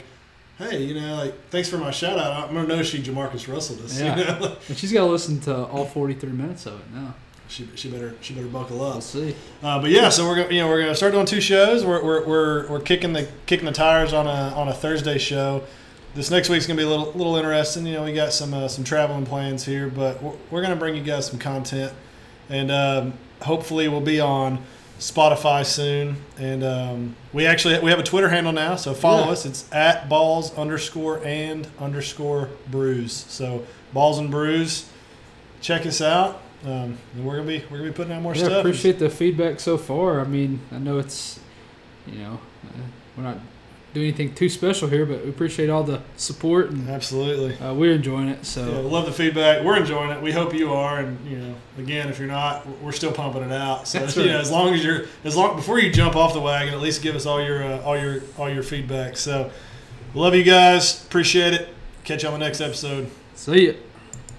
hey, you know, like thanks for my shout out, I'm gonna know she JaMarcus Russell does. Yeah. You know? *laughs* And she's got to listen to all 43 minutes of it now. she she better she better buckle up. We'll see. Uh, but yeah, so we're gonna you know we're gonna start doing two shows. We're, we're, we're, we're kicking the kicking the tires on a on a Thursday show. This next week's gonna be a little little interesting. You know, we got some uh, some traveling plans here, but we're, we're gonna bring you guys some content, and um, hopefully we'll be on Spotify soon. And um, we actually we have a Twitter handle now, so follow Yeah. us. It's at balls underscore and underscore brews. So balls and brews. Check us out. Um, and we're gonna be we're gonna be putting out more Yeah, stuff. appreciate the feedback so far. I mean, I know it's, you know, uh, we're not do anything too special here, but we appreciate all the support and Absolutely. uh, we're enjoying it. So Yeah, love the feedback. We're enjoying it. We hope you are. And you know, again, if you're not, we're still pumping it out. So That's you know, as long as you're, as long before you jump off the wagon, at least give us all your, uh, all your, all your feedback. So, love you guys. Appreciate it. Catch you on the next episode. see ya.